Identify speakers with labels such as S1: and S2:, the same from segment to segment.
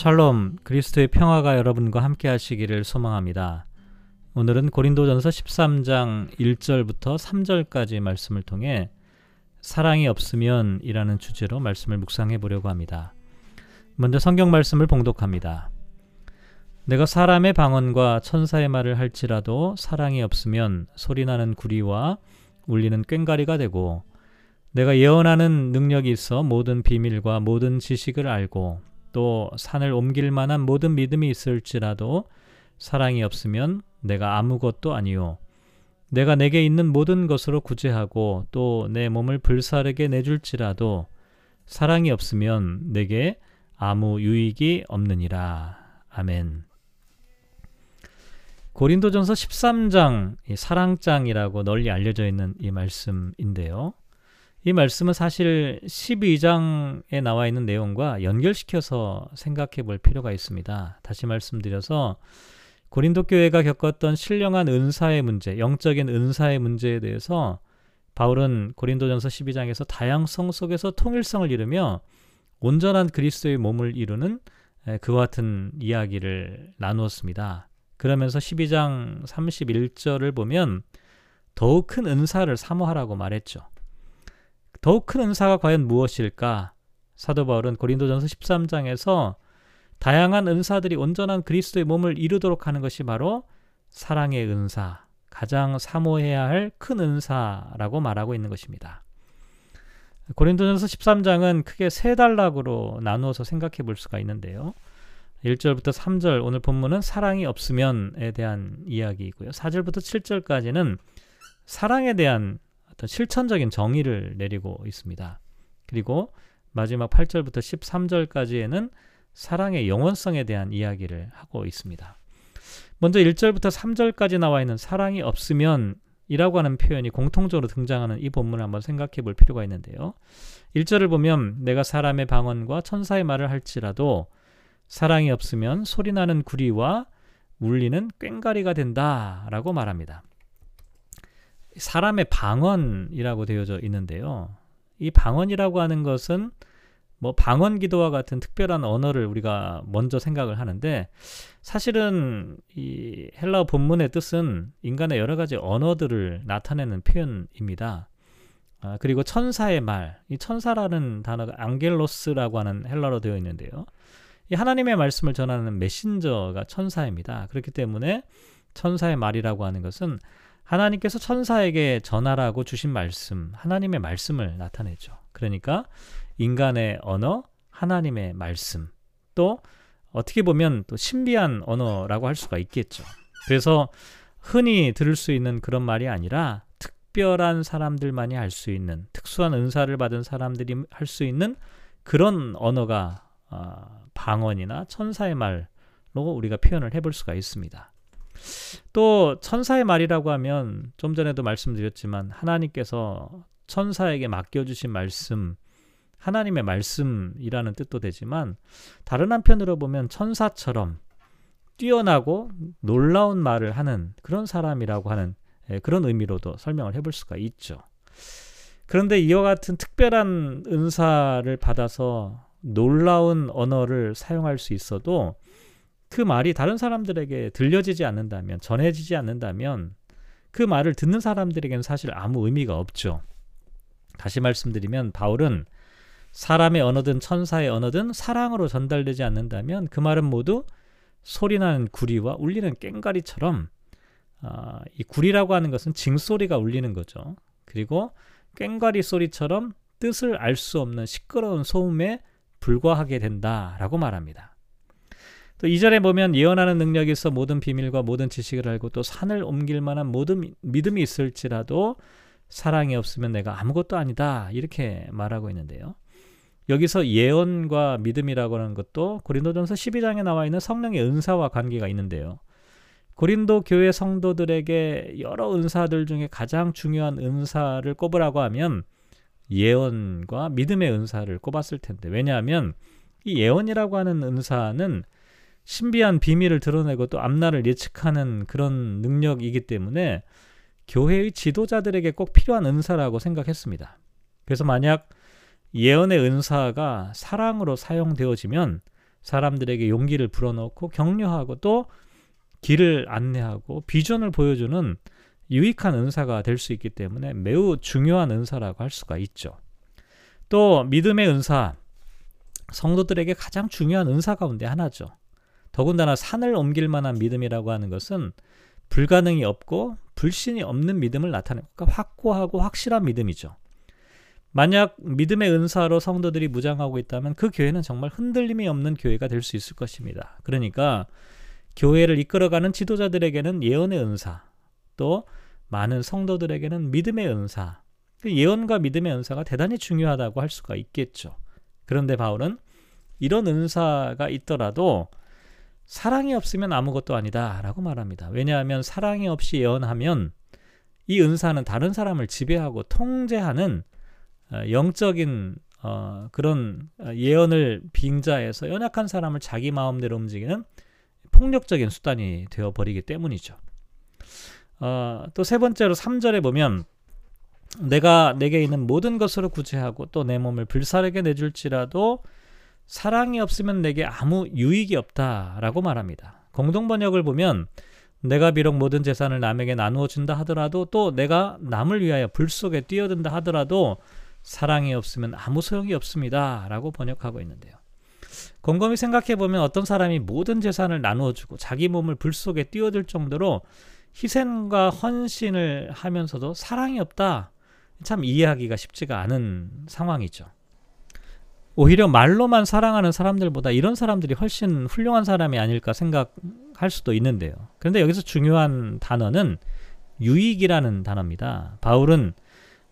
S1: 샬롬, 그리스도의 평화가 여러분과 함께 하시기를 소망합니다. 오늘은 고린도전서 13장 1절부터 3절까지 말씀을 통해 사랑이 없으면 이라는 주제로 말씀을 묵상해 보려고 합니다. 먼저 성경 말씀을 봉독합니다. 내가 사람의 방언과 천사의 말을 할지라도 사랑이 없으면 소리나는 구리와 울리는 꽹가리가 되고 내가 예언하는 능력이 있어 모든 비밀과 모든 지식을 알고 또 산을 옮길 만한 모든 믿음이 있을지라도 사랑이 없으면 내가 아무것도 아니요. 내가 내게 있는 모든 것으로 구제하고 또 내 몸을 불사르게 내줄지라도 사랑이 없으면 내게 아무 유익이 없느니라. 아멘. 고린도전서 13장 사랑장이라고 널리 알려져 있는 이 말씀인데요. 이 말씀은 사실 12장에 나와 있는 내용과 연결시켜서 생각해 볼 필요가 있습니다. 다시 말씀드려서 고린도 교회가 겪었던 신령한 은사의 문제, 영적인 은사의 문제에 대해서 바울은 고린도전서 12장에서 다양성 속에서 통일성을 이루며 온전한 그리스도의 몸을 이루는 그와 같은 이야기를 나누었습니다. 그러면서 12장 31절을 보면 더욱 큰 은사를 사모하라고 말했죠. 더욱 큰 은사가 과연 무엇일까? 사도 바울은 고린도전서 13장에서 다양한 은사들이 온전한 그리스도의 몸을 이루도록 하는 것이 바로 사랑의 은사, 가장 사모해야 할 큰 은사라고 말하고 있는 것입니다. 고린도전서 13장은 크게 세 단락으로 나누어서 생각해 볼 수가 있는데요. 1절부터 3절 오늘 본문은 사랑이 없으면에 대한 이야기이고요. 4절부터 7절까지는 사랑에 대한 어떤 실천적인 정의를 내리고 있습니다. 그리고 마지막 8절부터 13절까지에는 사랑의 영원성에 대한 이야기를 하고 있습니다. 먼저 1절부터 3절까지 나와 있는 사랑이 없으면 이라고 하는 표현이 공통적으로 등장하는 이 본문을 한번 생각해 볼 필요가 있는데요. 1절을 보면 내가 사람의 방언과 천사의 말을 할지라도 사랑이 없으면 소리나는 구리와 울리는 꽹가리가 된다 라고 말합니다. 사람의 방언이라고 되어져 있는데요. 이 방언이라고 하는 것은 뭐 방언 기도와 같은 특별한 언어를 우리가 먼저 생각을 하는데 사실은 이 헬라어 본문의 뜻은 인간의 여러 가지 언어들을 나타내는 표현입니다. 아, 그리고 천사의 말, 이 천사라는 단어가 앙겔로스라고 하는 헬라어로 되어 있는데요. 이 하나님의 말씀을 전하는 메신저가 천사입니다. 그렇기 때문에 천사의 말이라고 하는 것은 하나님께서 천사에게 전하라고 주신 말씀, 하나님의 말씀을 나타내죠. 그러니까 인간의 언어, 하나님의 말씀, 또 어떻게 보면 또 신비한 언어라고 할 수가 있겠죠. 그래서 흔히 들을 수 있는 그런 말이 아니라 특별한 사람들만이 할 수 있는 특수한 은사를 받은 사람들이 할 수 있는 그런 언어가 어, 방언이나 천사의 말로 우리가 표현을 해볼 수가 있습니다. 또 천사의 말이라고 하면 좀 전에도 말씀드렸지만 하나님께서 천사에게 맡겨주신 말씀, 하나님의 말씀이라는 뜻도 되지만 다른 한편으로 보면 천사처럼 뛰어나고 놀라운 말을 하는 그런 사람이라고 하는 예, 그런 의미로도 설명을 해볼 수가 있죠. 그런데 이와 같은 특별한 은사를 받아서 놀라운 언어를 사용할 수 있어도 그 말이 다른 사람들에게 들려지지 않는다면, 전해지지 않는다면 그 말을 듣는 사람들에게는 사실 아무 의미가 없죠. 다시 말씀드리면 바울은 사람의 언어든 천사의 언어든 사랑으로 전달되지 않는다면 그 말은 모두 소리나는 구리와 울리는 꽹가리처럼 어, 이 구리라고 하는 것은 징소리가 울리는 거죠. 그리고 꽹가리 소리처럼 뜻을 알 수 없는 시끄러운 소음에 불과하게 된다라고 말합니다. 또 2절에 보면 예언하는 능력이 있어 모든 비밀과 모든 지식을 알고 또 산을 옮길 만한 모든 믿음이 있을지라도 사랑이 없으면 내가 아무것도 아니다. 이렇게 말하고 있는데요. 여기서 예언과 믿음이라고 하는 것도 고린도전서 12장에 나와 있는 성령의 은사와 관계가 있는데요. 고린도 교회 성도들에게 여러 은사들 중에 가장 중요한 은사를 꼽으라고 하면 예언과 믿음의 은사를 꼽았을 텐데 왜냐하면 이 예언이라고 하는 은사는 신비한 비밀을 드러내고 또 앞날을 예측하는 그런 능력이기 때문에 교회의 지도자들에게 꼭 필요한 은사라고 생각했습니다. 그래서 만약 예언의 은사가 사랑으로 사용되어지면 사람들에게 용기를 불어넣고 격려하고 또 길을 안내하고 비전을 보여주는 유익한 은사가 될 수 있기 때문에 매우 중요한 은사라고 할 수가 있죠. 또 믿음의 은사, 성도들에게 가장 중요한 은사 가운데 하나죠. 더군다나 산을 옮길 만한 믿음이라고 하는 것은 불가능이 없고 불신이 없는 믿음을 나타내고 그러니까 확고하고 확실한 믿음이죠. 만약 믿음의 은사로 성도들이 무장하고 있다면 그 교회는 정말 흔들림이 없는 교회가 될 수 있을 것입니다. 그러니까 교회를 이끌어가는 지도자들에게는 예언의 은사, 또 많은 성도들에게는 믿음의 은사, 그 예언과 믿음의 은사가 대단히 중요하다고 할 수가 있겠죠. 그런데 바울은 이런 은사가 있더라도 사랑이 없으면 아무것도 아니다 라고 말합니다. 왜냐하면 사랑이 없이 예언하면 이 은사는 다른 사람을 지배하고 통제하는 어, 영적인 어, 그런 예언을 빙자해서 연약한 사람을 자기 마음대로 움직이는 폭력적인 수단이 되어 버리기 때문이죠. 어, 또 세 번째로 3절에 보면 내가 내게 있는 모든 것으로 구제하고 또 내 몸을 불사르게 내줄지라도 사랑이 없으면 내게 아무 유익이 없다라고 말합니다. 공동 번역을 보면 내가 비록 모든 재산을 남에게 나누어 준다 하더라도 또 내가 남을 위하여 불 속에 뛰어든다 하더라도 사랑이 없으면 아무 소용이 없습니다라고 번역하고 있는데요. 곰곰이 생각해 보면 어떤 사람이 모든 재산을 나누어 주고 자기 몸을 불 속에 뛰어들 정도로 희생과 헌신을 하면서도 사랑이 없다. 참 이해하기가 쉽지가 않은 상황이죠. 오히려 말로만 사랑하는 사람들보다 이런 사람들이 훨씬 훌륭한 사람이 아닐까 생각할 수도 있는데요. 그런데 여기서 중요한 단어는 유익이라는 단어입니다. 바울은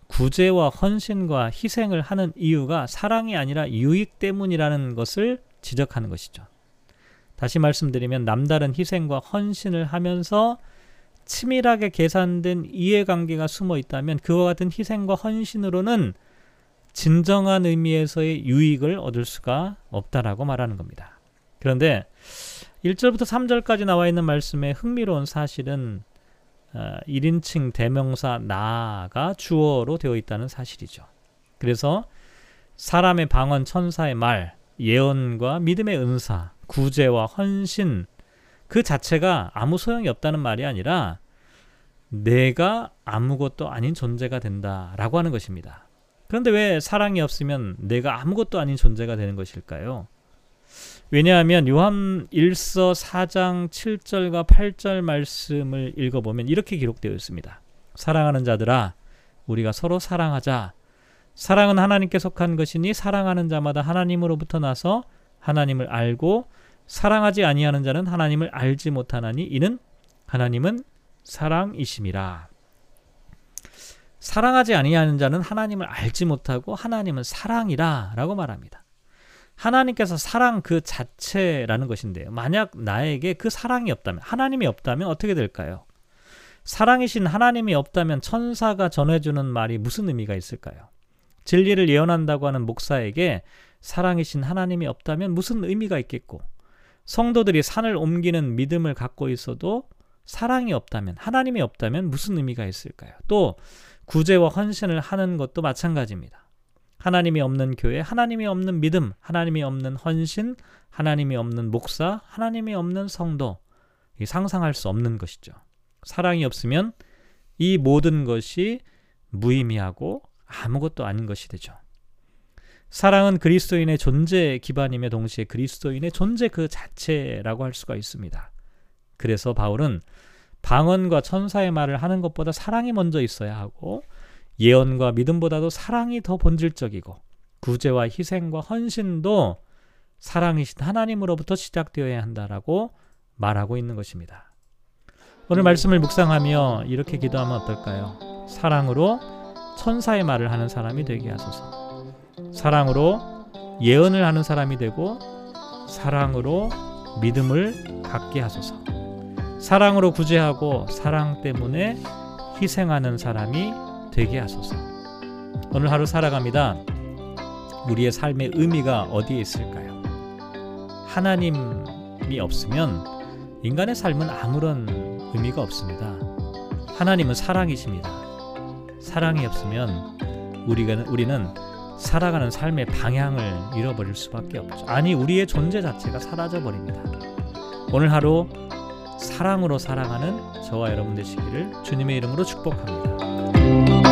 S1: 구제와 헌신과 희생을 하는 이유가 사랑이 아니라 유익 때문이라는 것을 지적하는 것이죠. 다시 말씀드리면 남다른 희생과 헌신을 하면서 치밀하게 계산된 이해관계가 숨어 있다면 그와 같은 희생과 헌신으로는 진정한 의미에서의 유익을 얻을 수가 없다라고 말하는 겁니다. 그런데 1절부터 3절까지 나와 있는 말씀의 흥미로운 사실은 1인칭 어, 대명사 나가 주어로 되어 있다는 사실이죠. 그래서 사람의 방언 천사의 말, 예언과 믿음의 은사, 구제와 헌신 그 자체가 아무 소용이 없다는 말이 아니라 내가 아무것도 아닌 존재가 된다라고 하는 것입니다. 그런데 왜 사랑이 없으면 내가 아무것도 아닌 존재가 되는 것일까요? 왜냐하면 요한 1서 4장 7절과 8절 말씀을 읽어보면 이렇게 기록되어 있습니다. 사랑하는 자들아 우리가 서로 사랑하자. 사랑은 하나님께 속한 것이니 사랑하는 자마다 하나님으로부터 나서 하나님을 알고 사랑하지 아니하는 자는 하나님을 알지 못하나니 이는 하나님은 사랑이심이라. 사랑하지 아니하는 자는 하나님을 알지 못하고 하나님은 사랑이라라고 말합니다. 하나님께서 사랑 그 자체라는 것인데요. 만약 나에게 그 사랑이 없다면 하나님이 없다면 어떻게 될까요? 사랑이신 하나님이 없다면 천사가 전해주는 말이 무슨 의미가 있을까요? 진리를 예언한다고 하는 목사에게 사랑이신 하나님이 없다면 무슨 의미가 있겠고 성도들이 산을 옮기는 믿음을 갖고 있어도 사랑이 없다면 하나님이 없다면 무슨 의미가 있을까요? 또 구제와 헌신을 하는 것도 마찬가지입니다. 하나님이 없는 교회, 하나님이 없는 믿음, 하나님이 없는 헌신, 하나님이 없는 목사, 하나님이 없는 성도. 상상할 수 없는 것이죠. 사랑이 없으면 이 모든 것이 무의미하고 아무것도 아닌 것이 되죠. 사랑은 그리스도인의 존재 기반임에 동시에 그리스도인의 존재 그 자체라고 할 수가 있습니다. 그래서 바울은 방언과 천사의 말을 하는 것보다 사랑이 먼저 있어야 하고 예언과 믿음보다도 사랑이 더 본질적이고 구제와 희생과 헌신도 사랑이신 하나님으로부터 시작되어야 한다라고 말하고 있는 것입니다. 오늘 말씀을 묵상하며 이렇게 기도하면 어떨까요? 사랑으로 천사의 말을 하는 사람이 되게 하소서. 사랑으로 예언을 하는 사람이 되고 사랑으로 믿음을 갖게 하소서. 사랑으로 구제하고 사랑 때문에 희생하는 사람이 되게 하소서. 오늘 하루 살아갑니다. 우리의 삶의 의미가 어디에 있을까요? 하나님이 없으면 인간의 삶은 아무런 의미가 없습니다. 하나님은 사랑이십니다. 사랑이 없으면 우리가, 우리는 살아가는 삶의 방향을 잃어버릴 수밖에 없죠. 아니 우리의 존재 자체가 사라져 버립니다. 오늘 하루 사랑으로 살아가는 저와 여러분 되시기를 주님의 이름으로 축복합니다.